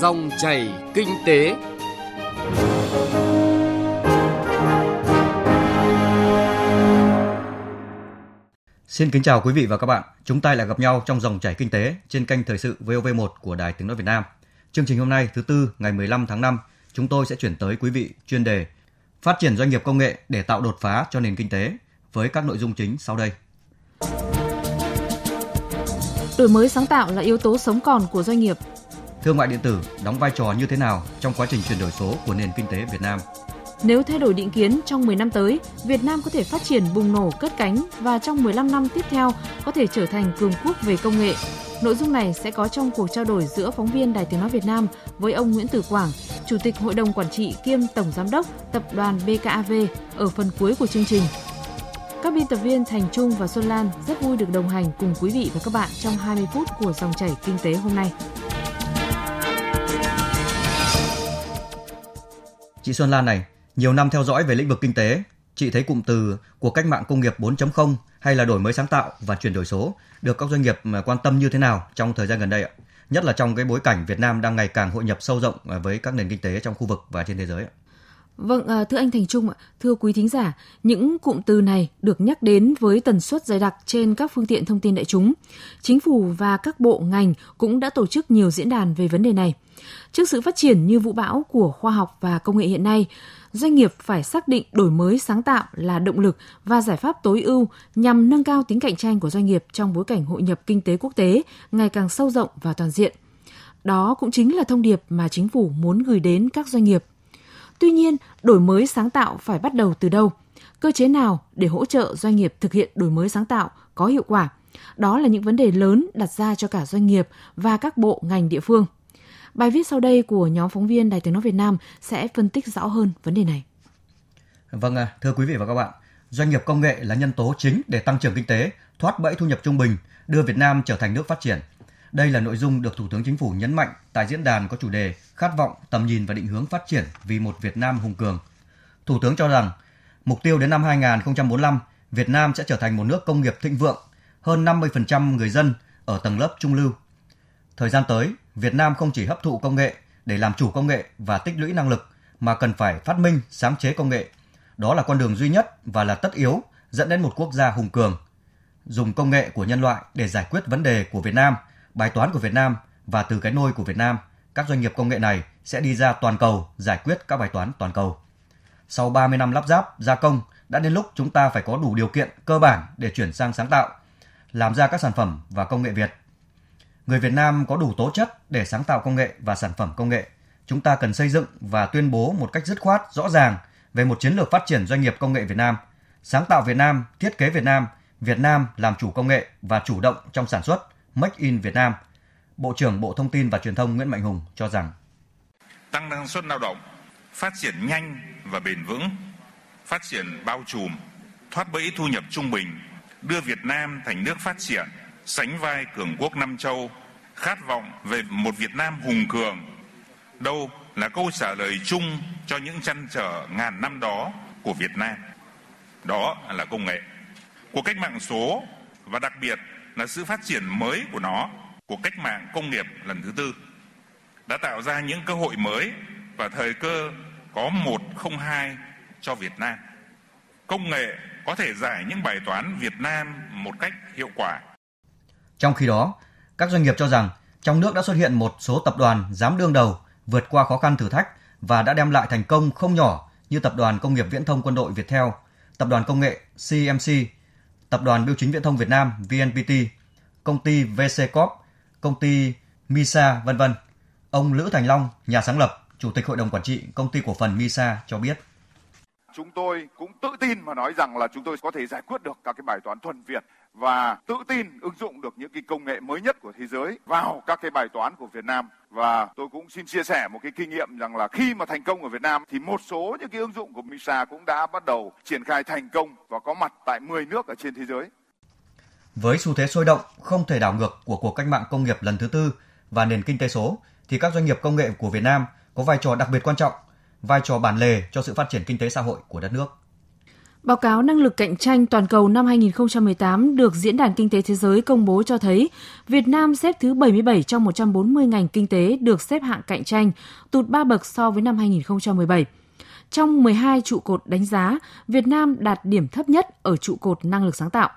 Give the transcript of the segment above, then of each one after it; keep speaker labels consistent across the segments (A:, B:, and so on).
A: Dòng chảy kinh tế.
B: Xin kính chào quý vị và các bạn. Chúng ta lại gặp nhau trong dòng chảy kinh tế trên kênh thời sự VOV1 của Đài Tiếng nói Việt Nam. Chương trình hôm nay thứ tư ngày 15 tháng 5, chúng tôi sẽ chuyển tới quý vị chuyên đề Phát triển doanh nghiệp công nghệ để tạo đột phá cho nền kinh tế với các nội dung chính sau đây.
C: Đổi mới sáng tạo là yếu tố sống còn của doanh nghiệp.
B: Thương mại điện tử đóng vai trò như thế nào trong quá trình chuyển đổi số của nền kinh tế Việt Nam?
C: Nếu thay đổi định kiến trong 10 năm tới, Việt Nam có thể phát triển bùng nổ cất cánh và trong 15 năm tiếp theo có thể trở thành cường quốc về công nghệ. Nội dung này sẽ có trong cuộc trao đổi giữa phóng viên Đài Tiếng Nói Việt Nam với ông Nguyễn Tử Quảng, Chủ tịch Hội đồng Quản trị kiêm Tổng Giám đốc Tập đoàn BKAV ở phần cuối của chương trình. Các biên tập viên Thành Trung và Xuân Lan rất vui được đồng hành cùng quý vị và các bạn trong 20 phút của dòng chảy kinh tế hôm nay.
B: Chị Xuân Lan này, nhiều năm theo dõi về lĩnh vực kinh tế, chị thấy cụm từ của cách mạng công nghiệp 4.0 hay là đổi mới sáng tạo và chuyển đổi số được các doanh nghiệp à, quan tâm như thế nào trong thời gian gần đây ạ? Nhất là trong cái bối cảnh Việt Nam đang ngày càng hội nhập sâu rộng à, với các nền kinh tế trong khu vực và trên thế giới ạ.
C: Vâng, à, thưa anh Thành Trung ạ, thưa quý thính giả, những cụm từ này được nhắc đến với tần suất dày đặc trên các phương tiện thông tin đại chúng. Chính phủ và các bộ ngành cũng đã tổ chức nhiều diễn đàn về vấn đề này. Trước sự phát triển như vũ bão của khoa học và công nghệ hiện nay, doanh nghiệp phải xác định đổi mới sáng tạo là động lực và giải pháp tối ưu nhằm nâng cao tính cạnh tranh của doanh nghiệp trong bối cảnh hội nhập kinh tế quốc tế ngày càng sâu rộng và toàn diện. Đó cũng chính là thông điệp mà chính phủ muốn gửi đến các doanh nghiệp. Tuy nhiên, đổi mới sáng tạo phải bắt đầu từ đâu? Cơ chế nào để hỗ trợ doanh nghiệp thực hiện đổi mới sáng tạo có hiệu quả? Đó là những vấn đề lớn đặt ra cho cả doanh nghiệp và các bộ ngành địa phương. Bài viết sau đây của nhóm phóng viên Đài Tiếng Nói Việt Nam sẽ phân tích rõ hơn vấn đề này.
B: Vâng, thưa quý vị và các bạn, doanh nghiệp công nghệ là nhân tố chính để tăng trưởng kinh tế, thoát bẫy thu nhập trung bình, đưa Việt Nam trở thành nước phát triển. Đây là nội dung được Thủ tướng Chính phủ nhấn mạnh tại diễn đàn có chủ đề Khát vọng, tầm nhìn và định hướng phát triển vì một Việt Nam hùng cường. Thủ tướng cho rằng, mục tiêu đến năm 2045, Việt Nam sẽ trở thành một nước công nghiệp thịnh vượng, hơn 50% người dân ở tầng lớp trung lưu. Thời gian tới, Việt Nam không chỉ hấp thụ công nghệ để làm chủ công nghệ và tích lũy năng lực mà cần phải phát minh, sáng chế công nghệ. Đó là con đường duy nhất và là tất yếu dẫn đến một quốc gia hùng cường. Dùng công nghệ của nhân loại để giải quyết vấn đề của Việt Nam, bài toán của Việt Nam và từ cái nôi của Việt Nam, các doanh nghiệp công nghệ này sẽ đi ra toàn cầu giải quyết các bài toán toàn cầu. Sau 30 năm lắp ráp, gia công, đã đến lúc chúng ta phải có đủ điều kiện cơ bản để chuyển sang sáng tạo, làm ra các sản phẩm và công nghệ Việt người Việt Nam có đủ tố chất để sáng tạo công nghệ và sản phẩm công nghệ. Chúng ta cần xây dựng và tuyên bố một cách dứt khoát, rõ ràng về một chiến lược phát triển doanh nghiệp công nghệ Việt Nam, sáng tạo Việt Nam, thiết kế Việt Nam, Việt Nam làm chủ công nghệ và chủ động trong sản xuất, Make in Việt Nam. Bộ trưởng Bộ Thông tin và Truyền thông Nguyễn Mạnh Hùng cho rằng
D: tăng năng suất lao động, phát triển nhanh và bền vững, phát triển bao trùm, thoát bẫy thu nhập trung bình, đưa Việt Nam thành nước phát triển sánh vai cường quốc Nam Châu, khát vọng về một Việt Nam hùng cường. Đâu là câu trả lời chung cho những chăn trở ngàn năm đó của Việt Nam. Đó là công nghệ. Cuộc cách mạng số và đặc biệt là sự phát triển mới của nó, của cách mạng công nghiệp lần thứ tư, đã tạo ra những cơ hội mới và thời cơ có một không hai cho Việt Nam. Công nghệ có thể giải những bài toán Việt Nam một cách hiệu quả
B: trong khi đó, các doanh nghiệp cho rằng trong nước đã xuất hiện một số tập đoàn dám đương đầu, vượt qua khó khăn thử thách và đã đem lại thành công không nhỏ như Tập đoàn Công nghiệp Viễn thông Quân đội Viettel, Tập đoàn Công nghệ CMC, Tập đoàn Bưu chính Viễn thông Việt Nam VNPT, công ty VC Corp, công ty Misa, vân vân. Ông Lữ Thành Long, nhà sáng lập, Chủ tịch Hội đồng Quản trị Công ty Cổ phần Misa cho biết.
E: Chúng tôi cũng tự tin mà nói rằng là chúng tôi có thể giải quyết được các cái bài toán thuần Việt và tự tin ứng dụng được những cái công nghệ mới nhất của thế giới vào các cái bài toán của Việt Nam và tôi cũng xin chia sẻ một cái kinh nghiệm rằng là khi mà thành công ở Việt Nam thì một số những cái ứng dụng của MISA cũng đã bắt đầu triển khai thành công và có mặt tại 10 nước ở trên thế giới.
B: Với xu thế sôi động, không thể đảo ngược của cuộc cách mạng công nghiệp lần thứ tư và nền kinh tế số, thì các doanh nghiệp công nghệ của Việt Nam có vai trò đặc biệt quan trọng, vai trò bản lề cho sự phát triển kinh tế xã hội của đất nước.
C: Báo cáo năng lực cạnh tranh toàn cầu năm 2018 được Diễn đàn Kinh tế Thế giới công bố cho thấy Việt Nam xếp thứ 77 trong 140 ngành kinh tế được xếp hạng cạnh tranh, tụt 3 bậc so với năm 2017. Trong 12 trụ cột đánh giá, Việt Nam đạt điểm thấp nhất ở trụ cột năng lực sáng tạo.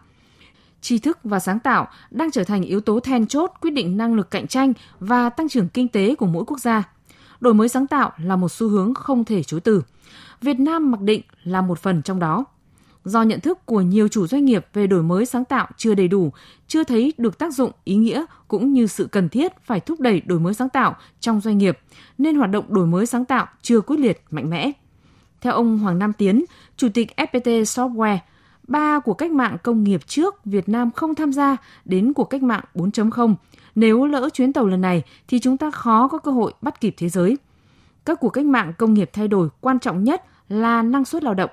C: Tri thức và sáng tạo đang trở thành yếu tố then chốt quyết định năng lực cạnh tranh và tăng trưởng kinh tế của mỗi quốc gia. Đổi mới sáng tạo là một xu hướng không thể chối từ. Việt Nam mặc định là một phần trong đó. Do nhận thức của nhiều chủ doanh nghiệp về đổi mới sáng tạo chưa đầy đủ, chưa thấy được tác dụng, ý nghĩa cũng như sự cần thiết phải thúc đẩy đổi mới sáng tạo trong doanh nghiệp, nên hoạt động đổi mới sáng tạo chưa quyết liệt, mạnh mẽ. Theo ông Hoàng Nam Tiến, Chủ tịch FPT Software, ba của cách mạng công nghiệp trước Việt Nam không tham gia đến cuộc cách mạng 4.0. Nếu lỡ chuyến tàu lần này thì chúng ta khó có cơ hội bắt kịp thế giới. Các cuộc cách mạng công nghiệp thay đổi quan trọng nhất là năng suất lao động.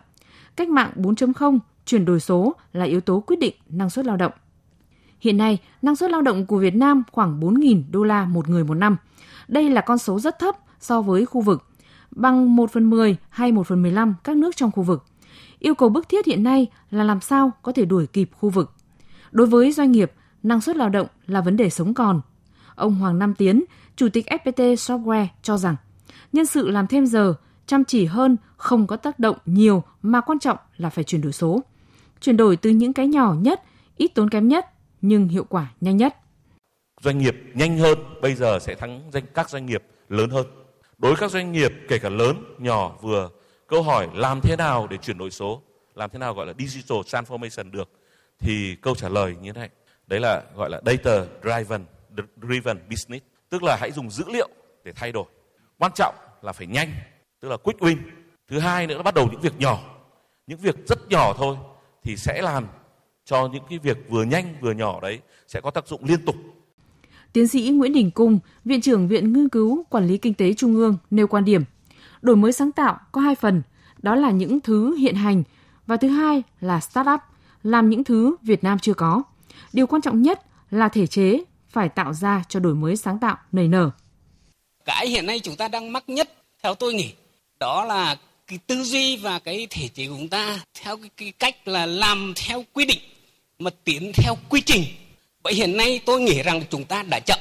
C: Cách mạng 4.0, chuyển đổi số là yếu tố quyết định năng suất lao động. Hiện nay, năng suất lao động của Việt Nam khoảng 4.000 đô la một người một năm. Đây là con số rất thấp so với khu vực, bằng 1 phần 10 hay 1 phần 15 các nước trong khu vực. Yêu cầu bức thiết hiện nay là làm sao có thể đuổi kịp khu vực. Đối với doanh nghiệp, năng suất lao động là vấn đề sống còn. Ông Hoàng Nam Tiến, Chủ tịch FPT Software cho rằng, nhân sự làm thêm giờ, chăm chỉ hơn không có tác động nhiều mà quan trọng là phải chuyển đổi số. Chuyển đổi từ những cái nhỏ nhất, ít tốn kém nhất nhưng hiệu quả nhanh nhất.
F: Doanh nghiệp nhanh hơn bây giờ sẽ thắng danh các doanh nghiệp lớn hơn. Đối với các doanh nghiệp kể cả lớn, nhỏ, vừa, câu hỏi làm thế nào để chuyển đổi số, làm thế nào gọi là digital transformation được thì câu trả lời như thế này. Đấy là gọi là data driven driven business, tức là hãy dùng dữ liệu để thay đổi. Quan trọng là phải nhanh, tức là quick win. Thứ hai nữa là bắt đầu những việc nhỏ, những việc rất nhỏ thôi thì sẽ làm cho những cái việc vừa nhanh vừa nhỏ đấy sẽ có tác dụng liên tục.
C: Tiến sĩ Nguyễn Đình Cung, Viện trưởng Viện Nghiên cứu Quản lý Kinh tế Trung ương nêu quan điểm, đổi mới sáng tạo có hai phần, đó là những thứ hiện hành và thứ hai là start-up, làm những thứ Việt Nam chưa có. Điều quan trọng nhất là thể chế phải tạo ra cho đổi mới sáng tạo nảy nở.
G: Cái hiện nay chúng ta đang mắc nhất theo tôi nghĩ đó là cái tư duy và cái thể chế của chúng ta theo cái, cái cách là làm theo quy định mà tiến theo quy trình. Vậy hiện nay tôi nghĩ rằng chúng ta đã chậm.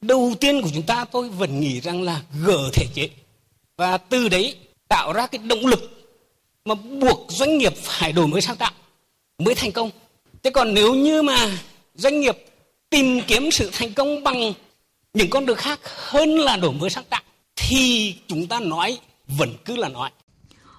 G: Đầu tiên của chúng ta tôi vẫn nghĩ rằng là gỡ thể chế. Và từ đấy tạo ra cái động lực mà buộc doanh nghiệp phải đổi mới sáng tạo mới thành công thế còn nếu như mà doanh nghiệp tìm kiếm sự thành công bằng những con đường khác hơn là đổi mới sáng tạo thì chúng ta nói vẫn cứ là nói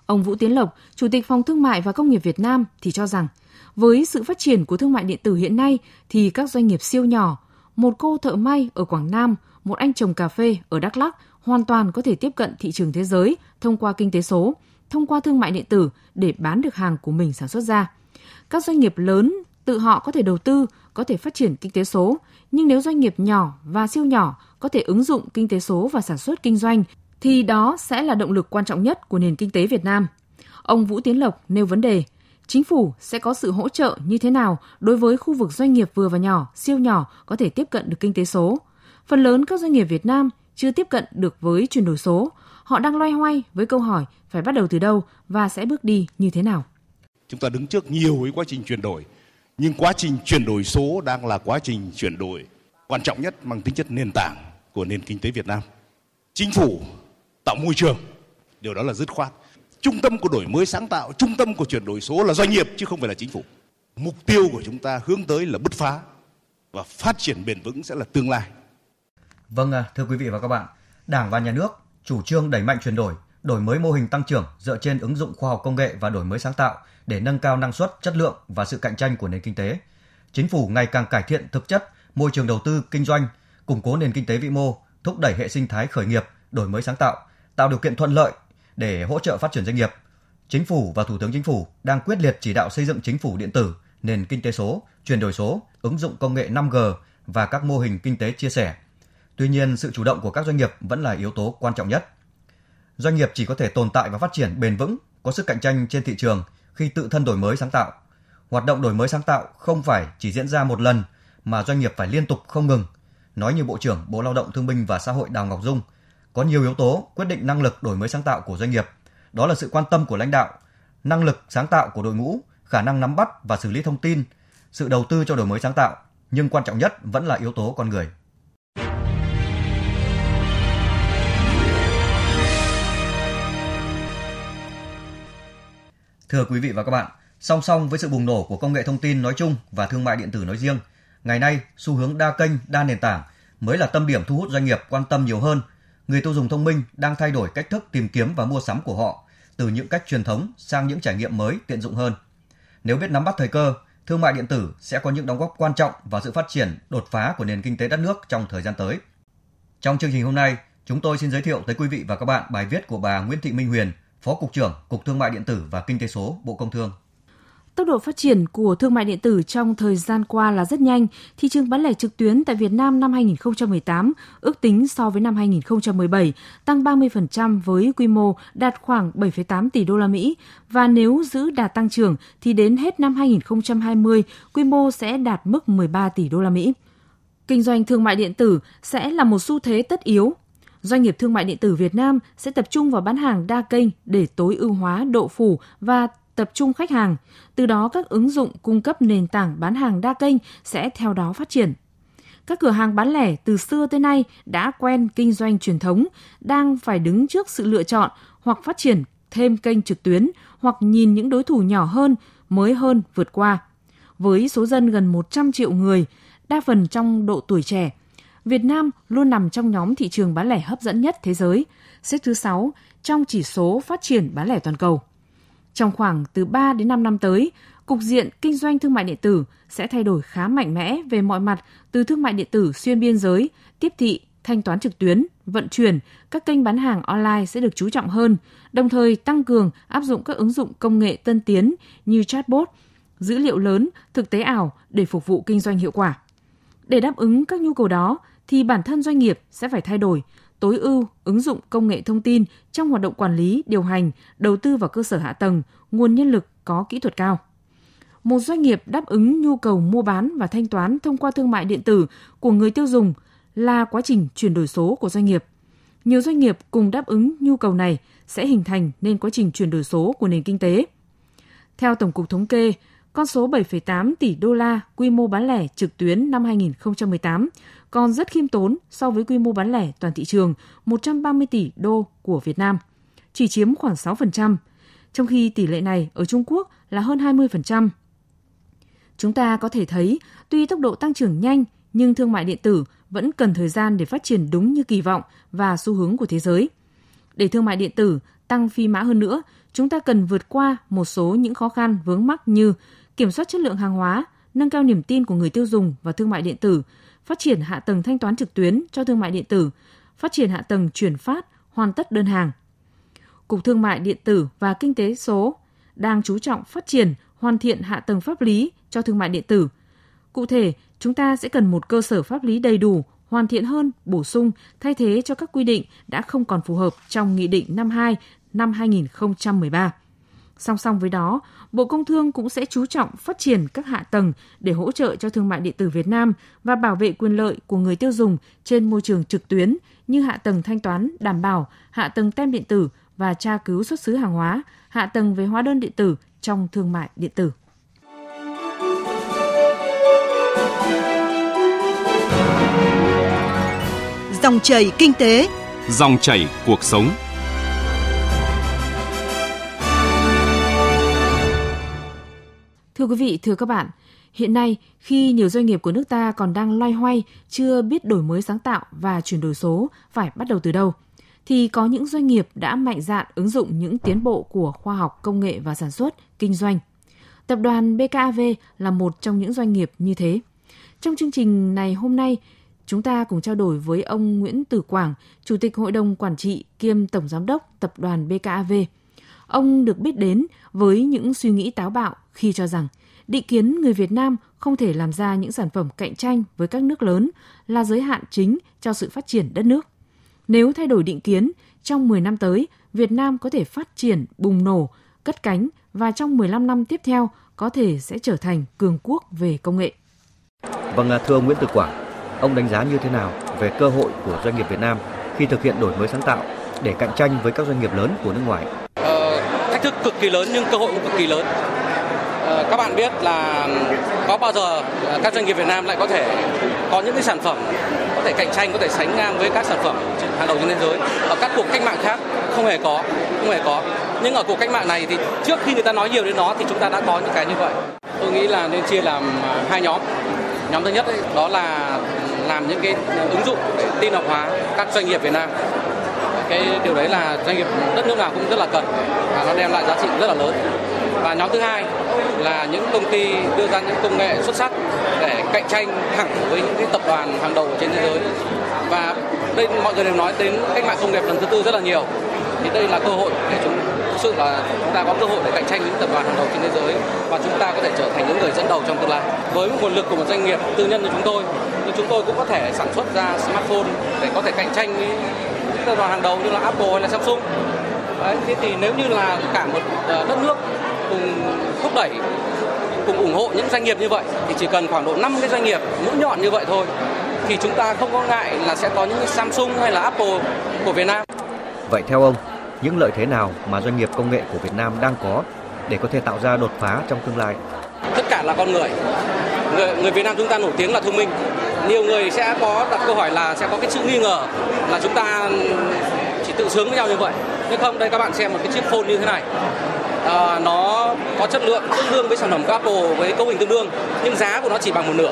C: Ông Vũ Tiến Lộc, Chủ tịch Phòng Thương mại và Công nghiệp Việt Nam thì cho rằng, với sự phát triển của thương mại điện tử hiện nay thì các doanh nghiệp siêu nhỏ, một cô thợ may ở Quảng Nam, một anh trồng cà phê ở Đắk Lắk hoàn toàn có thể tiếp cận thị trường thế giới thông qua kinh tế số, thông qua thương mại điện tử để bán được hàng của mình sản xuất ra. Các doanh nghiệp lớn tự họ có thể đầu tư, có thể phát triển kinh tế số, nhưng nếu doanh nghiệp nhỏ và siêu nhỏ có thể ứng dụng kinh tế số và sản xuất kinh doanh thì đó sẽ là động lực quan trọng nhất của nền kinh tế Việt Nam. Ông Vũ Tiến Lộc nêu vấn đề, chính phủ sẽ có sự hỗ trợ như thế nào đối với khu vực doanh nghiệp vừa và nhỏ, siêu nhỏ có thể tiếp cận được kinh tế số. Phần lớn các doanh nghiệp Việt Nam chưa tiếp cận được với chuyển đổi số. Họ đang loay hoay với câu hỏi phải bắt đầu từ đâu và sẽ bước đi như thế nào.
H: Chúng ta đứng trước nhiều cái quá trình chuyển đổi, nhưng quá trình chuyển đổi số đang là quá trình chuyển đổi quan trọng nhất mang tính chất nền tảng của nền kinh tế Việt Nam. Chính phủ tạo môi trường, điều đó là dứt khoát. Trung tâm của đổi mới sáng tạo, trung tâm của chuyển đổi số là doanh nghiệp chứ không phải là chính phủ. Mục tiêu của chúng ta hướng tới là bứt phá và phát triển bền vững sẽ là tương lai.
B: Vâng à, thưa quý vị và các bạn, đảng và nhà nước chủ trương đẩy mạnh chuyển đổi đổi mới mô hình tăng trưởng dựa trên ứng dụng khoa học công nghệ và đổi mới sáng tạo để nâng cao năng suất chất lượng và sự cạnh tranh của nền kinh tế chính phủ ngày càng cải thiện thực chất môi trường đầu tư kinh doanh củng cố nền kinh tế vĩ mô thúc đẩy hệ sinh thái khởi nghiệp đổi mới sáng tạo tạo điều kiện thuận lợi để hỗ trợ phát triển doanh nghiệp. Chính phủ và Thủ tướng Chính phủ đang quyết liệt chỉ đạo xây dựng chính phủ điện tử, nền kinh tế số, chuyển đổi số, ứng dụng công nghệ 5G và các mô hình kinh tế chia sẻ. Tuy nhiên, sự chủ động của các doanh nghiệp vẫn là yếu tố quan trọng nhất. Doanh nghiệp chỉ có thể tồn tại và phát triển bền vững, có sức cạnh tranh trên thị trường khi tự thân đổi mới sáng tạo. Hoạt động đổi mới sáng tạo không phải chỉ diễn ra một lần mà doanh nghiệp phải liên tục không ngừng. Nói như Bộ trưởng Bộ Lao động Thương binh và Xã hội Đào Ngọc Dung – có nhiều yếu tố quyết định năng lực đổi mới sáng tạo của doanh nghiệp. Đó là sự quan tâm của lãnh đạo, năng lực sáng tạo của đội ngũ, khả năng nắm bắt và xử lý thông tin, sự đầu tư cho đổi mới sáng tạo, nhưng quan trọng nhất vẫn là yếu tố con người. Thưa quý vị và các bạn, song song với sự bùng nổ của công nghệ thông tin nói chung và thương mại điện tử nói riêng, ngày nay xu hướng đa kênh, đa nền tảng mới là tâm điểm thu hút doanh nghiệp quan tâm nhiều hơn. Người tiêu dùng thông minh đang thay đổi cách thức tìm kiếm và mua sắm của họ từ những cách truyền thống sang những trải nghiệm mới tiện dụng hơn. Nếu biết nắm bắt thời cơ, thương mại điện tử sẽ có những đóng góp quan trọng vào sự phát triển đột phá của nền kinh tế đất nước trong thời gian tới. Trong chương trình hôm nay, chúng tôi xin giới thiệu tới quý vị và các bạn bài viết của bà Nguyễn Thị Minh Huyền, Phó Cục trưởng Cục Thương mại Điện tử và Kinh tế số Bộ Công Thương.
C: Tốc độ phát triển của thương mại điện tử trong thời gian qua là rất nhanh. Thị trường bán lẻ trực tuyến tại Việt Nam năm 2018 ước tính so với năm 2017 tăng 30% với quy mô đạt khoảng 7,8 tỷ đô la Mỹ và nếu giữ đà tăng trưởng thì đến hết năm 2020 quy mô sẽ đạt mức 13 tỷ đô la Mỹ. Kinh doanh thương mại điện tử sẽ là một xu thế tất yếu doanh nghiệp thương mại điện tử Việt Nam sẽ tập trung vào bán hàng đa kênh để tối ưu hóa độ phủ và tập trung khách hàng. Từ đó các ứng dụng cung cấp nền tảng bán hàng đa kênh sẽ theo đó phát triển. Các cửa hàng bán lẻ từ xưa tới nay đã quen kinh doanh truyền thống, đang phải đứng trước sự lựa chọn hoặc phát triển thêm kênh trực tuyến hoặc nhìn những đối thủ nhỏ hơn, mới hơn vượt qua. Với số dân gần 100 triệu người, đa phần trong độ tuổi trẻ, Việt Nam luôn nằm trong nhóm thị trường bán lẻ hấp dẫn nhất thế giới, xếp thứ 6 trong chỉ số phát triển bán lẻ toàn cầu. Trong khoảng từ 3 đến 5 năm tới, cục diện kinh doanh thương mại điện tử sẽ thay đổi khá mạnh mẽ về mọi mặt từ thương mại điện tử xuyên biên giới, tiếp thị, thanh toán trực tuyến, vận chuyển, các kênh bán hàng online sẽ được chú trọng hơn, đồng thời tăng cường áp dụng các ứng dụng công nghệ tân tiến như chatbot, dữ liệu lớn, thực tế ảo để phục vụ kinh doanh hiệu quả. Để đáp ứng các nhu cầu đó thì bản thân doanh nghiệp sẽ phải thay đổi, tối ưu ứng dụng công nghệ thông tin trong hoạt động quản lý, điều hành, đầu tư vào cơ sở hạ tầng, nguồn nhân lực có kỹ thuật cao. Một doanh nghiệp đáp ứng nhu cầu mua bán và thanh toán thông qua thương mại điện tử của người tiêu dùng là quá trình chuyển đổi số của doanh nghiệp. Nhiều doanh nghiệp cùng đáp ứng nhu cầu này sẽ hình thành nên quá trình chuyển đổi số của nền kinh tế. Theo Tổng cục Thống kê, con số 7,8 tỷ đô la quy mô bán lẻ trực tuyến năm 2018 còn rất khiêm tốn so với quy mô bán lẻ toàn thị trường 130 tỷ đô của Việt Nam, chỉ chiếm khoảng 6%, trong khi tỷ lệ này ở Trung Quốc là hơn 20%. Chúng ta có thể thấy, tuy tốc độ tăng trưởng nhanh, nhưng thương mại điện tử vẫn cần thời gian để phát triển đúng như kỳ vọng và xu hướng của thế giới. Để thương mại điện tử tăng phi mã hơn nữa, chúng ta cần vượt qua một số những khó khăn vướng mắc như kiểm soát chất lượng hàng hóa, nâng cao niềm tin của người tiêu dùng vào thương mại điện tử, phát triển hạ tầng thanh toán trực tuyến cho thương mại điện tử, phát triển hạ tầng chuyển phát, hoàn tất đơn hàng. Cục Thương mại điện tử và Kinh tế số đang chú trọng phát triển, hoàn thiện hạ tầng pháp lý cho thương mại điện tử. Cụ thể, chúng ta sẽ cần một cơ sở pháp lý đầy đủ, hoàn thiện hơn, bổ sung, thay thế cho các quy định đã không còn phù hợp trong Nghị định 52 năm 2013. Song song với đó, Bộ Công Thương cũng sẽ chú trọng phát triển các hạ tầng để hỗ trợ cho thương mại điện tử Việt Nam và bảo vệ quyền lợi của người tiêu dùng trên môi trường trực tuyến như hạ tầng thanh toán đảm bảo, hạ tầng tem điện tử và tra cứu xuất xứ hàng hóa, hạ tầng về hóa đơn điện tử trong thương mại điện tử.
I: Dòng chảy kinh tế,
A: dòng chảy cuộc sống.
C: Thưa quý vị, thưa các bạn, hiện nay khi nhiều doanh nghiệp của nước ta còn đang loay hoay, chưa biết đổi mới sáng tạo và chuyển đổi số phải bắt đầu từ đâu, thì có những doanh nghiệp đã mạnh dạn ứng dụng những tiến bộ của khoa học, công nghệ và sản xuất, kinh doanh. Tập đoàn BKAV là một trong những doanh nghiệp như thế. Trong chương trình này hôm nay, chúng ta cùng trao đổi với ông Nguyễn Tử Quảng, Chủ tịch Hội đồng Quản trị kiêm Tổng Giám đốc Tập đoàn BKAV. Ông được biết đến với những suy nghĩ táo bạo khi cho rằng định kiến người Việt Nam không thể làm ra những sản phẩm cạnh tranh với các nước lớn là giới hạn chính cho sự phát triển đất nước. Nếu thay đổi định kiến, trong 10 năm tới, Việt Nam có thể phát triển bùng nổ, cất cánh và trong 15 năm tiếp theo có thể sẽ trở thành cường quốc về công nghệ.
B: Vâng, à, thưa ông Nguyễn Tử Quảng, ông đánh giá như thế nào về cơ hội của doanh nghiệp Việt Nam khi thực hiện đổi mới sáng tạo để cạnh tranh với các doanh nghiệp lớn của nước ngoài?
J: Thách thức cực kỳ lớn nhưng cơ hội cũng cực kỳ lớn. Ờ, các bạn biết là có bao giờ ờ, các doanh nghiệp Việt Nam lại có thể có những cái sản phẩm có thể cạnh tranh, có thể sánh ngang với các sản phẩm hàng đầu trên thế giới ở các cuộc cách mạng khác không hề có, không hề có. Nhưng ở cuộc cách mạng này thì trước khi người ta nói nhiều đến nó thì chúng ta đã có những cái như vậy. Tôi nghĩ là nên chia làm ờ, hai nhóm. Nhóm thứ nhất ấy, đó là làm những cái ứng dụng để tin học hóa các doanh nghiệp Việt Nam cái điều đấy là doanh nghiệp đất nước nào cũng rất là cần và nó đem lại giá trị rất là lớn. Và nhóm thứ hai là những công ty đưa ra những công nghệ xuất sắc để cạnh tranh thẳng với những cái tập đoàn hàng đầu trên thế giới. Và đây mọi người đều nói đến cách mạng công nghiệp lần thứ tư rất là nhiều. Thì đây là cơ hội để chúng, thực sự là chúng ta có cơ hội để cạnh tranh với những tập đoàn hàng đầu trên thế giới và chúng ta có thể trở thành những người dẫn đầu trong tương lai. Với nguồn lực của một doanh nghiệp tư nhân như chúng tôi, thì chúng tôi cũng có thể sản xuất ra smartphone để có thể cạnh tranh với tập đoàn hàng đầu như là Apple hay là Samsung Đấy, thế thì nếu như là cả một ờ, đất nước cùng thúc đẩy cùng ủng hộ những doanh nghiệp như vậy thì chỉ cần khoảng độ 5 cái doanh nghiệp mũi nhọn như vậy thôi thì chúng ta không có ngại là sẽ có những Samsung hay là Apple của Việt Nam.
B: Vậy theo ông, những lợi thế nào mà doanh nghiệp công nghệ của Việt Nam đang có để có thể tạo ra đột phá trong tương lai?
J: Tất cả là con người. Người, người Việt Nam chúng ta nổi tiếng là thông minh. Nhiều người sẽ có đặt câu hỏi là sẽ có cái sự nghi ngờ là chúng ta chỉ tự sướng với nhau như vậy. Nhưng không, đây các bạn xem một cái chiếc phone như thế này. À, nó có chất lượng tương đương với sản phẩm của Apple với cấu hình tương đương nhưng giá của nó chỉ bằng một nửa.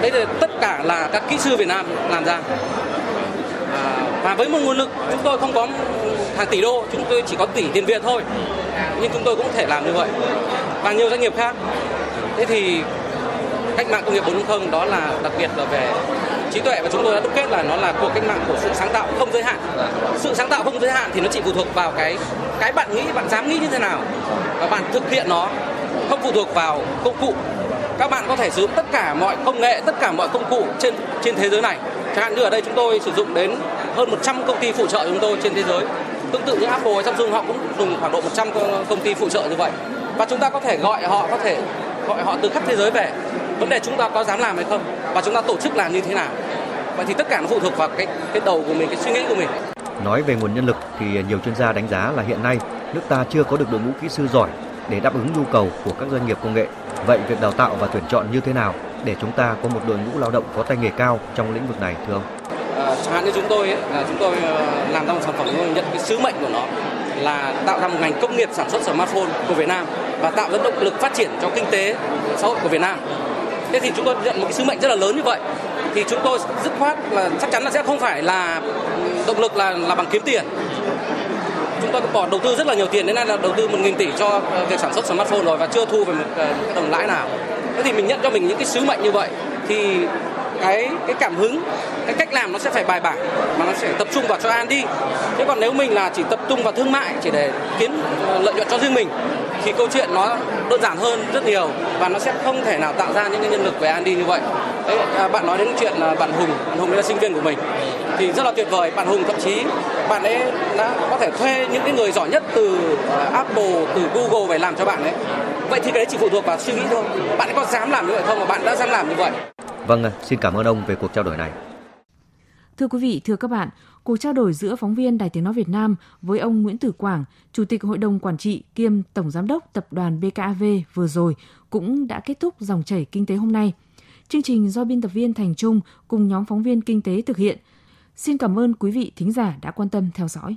J: Đấy là tất cả là các kỹ sư Việt Nam làm ra. À, và với một nguồn lực chúng tôi không có hàng tỷ đô, chúng tôi chỉ có tỷ tiền Việt thôi. Nhưng chúng tôi cũng thể làm như vậy. Và nhiều doanh nghiệp khác. Thế thì cách mạng công nghiệp 4.0 đó là đặc biệt là về trí tuệ và chúng tôi đã đúc kết là nó là cuộc cách mạng của sự sáng tạo không giới hạn. Sự sáng tạo không giới hạn thì nó chỉ phụ thuộc vào cái cái bạn nghĩ, bạn dám nghĩ như thế nào và bạn thực hiện nó. Không phụ thuộc vào công cụ. Các bạn có thể sử dụng tất cả mọi công nghệ, tất cả mọi công cụ trên trên thế giới này. Chẳng hạn như ở đây chúng tôi sử dụng đến hơn 100 công ty phụ trợ chúng tôi trên thế giới. Tương tự như Apple hay Samsung, họ cũng dùng khoảng độ 100 công ty phụ trợ như vậy. Và chúng ta có thể gọi họ, có thể gọi họ từ khắp thế giới về vấn đề chúng ta có dám làm hay không và chúng ta tổ chức làm như thế nào vậy thì tất cả nó phụ thuộc vào cái cái đầu của mình cái suy nghĩ của mình
B: Nói về nguồn nhân lực thì nhiều chuyên gia đánh giá là hiện nay nước ta chưa có được đội ngũ kỹ sư giỏi để đáp ứng nhu cầu của các doanh nghiệp công nghệ. Vậy việc đào tạo và tuyển chọn như thế nào để chúng ta có một đội ngũ lao động có tay nghề cao trong lĩnh vực này thưa ông?
J: À, chẳng hạn như chúng tôi ấy, là chúng tôi làm ra một sản phẩm chúng tôi nhận cái sứ mệnh của nó là tạo ra một ngành công nghiệp sản xuất smartphone của Việt Nam và tạo ra động lực phát triển cho kinh tế xã hội của Việt Nam. Thế thì chúng tôi nhận một cái sứ mệnh rất là lớn như vậy. Thì chúng tôi dứt khoát là chắc chắn là sẽ không phải là ừ, động lực là là bằng kiếm tiền. Chúng tôi bỏ đầu tư rất là nhiều tiền, đến nay là đầu tư 1.000 tỷ cho ờ, việc sản xuất smartphone rồi và chưa thu về một ờ, cái đồng lãi nào. Thế thì mình nhận cho mình những cái sứ mệnh như vậy thì cái cái cảm hứng, cái cách làm nó sẽ phải bài bản mà nó sẽ tập trung vào cho an đi. Chứ còn nếu mình là chỉ tập trung vào thương mại, chỉ để kiếm ờ, lợi nhuận cho riêng mình thì câu chuyện nó đơn giản hơn rất nhiều và nó sẽ không thể nào tạo ra những cái nhân lực về Andy như vậy. Đấy, à, bạn nói đến chuyện bạn Hùng bạn Hùng là sinh viên của mình. Thì rất là tuyệt vời bạn Hùng thậm chí bạn ấy đã có thể thuê những cái người giỏi nhất từ à, Apple từ Google về làm cho bạn ấy. Vậy thì cái đấy chỉ phụ thuộc vào suy nghĩ thôi. Bạn ấy có dám làm như vậy không? Mà bạn đã dám làm như vậy.
B: Vâng, xin cảm ơn ông về cuộc trao đổi này.
C: Thưa quý vị, thưa các bạn, cuộc trao đổi giữa phóng viên Đài Tiếng Nói Việt Nam với ông Nguyễn Tử Quảng, Chủ tịch Hội đồng Quản trị kiêm Tổng Giám đốc Tập đoàn BKAV vừa rồi cũng đã kết thúc dòng chảy kinh tế hôm nay. Chương trình do biên tập viên Thành Trung cùng nhóm phóng viên kinh tế thực hiện. Xin cảm ơn quý vị thính giả đã quan tâm theo dõi.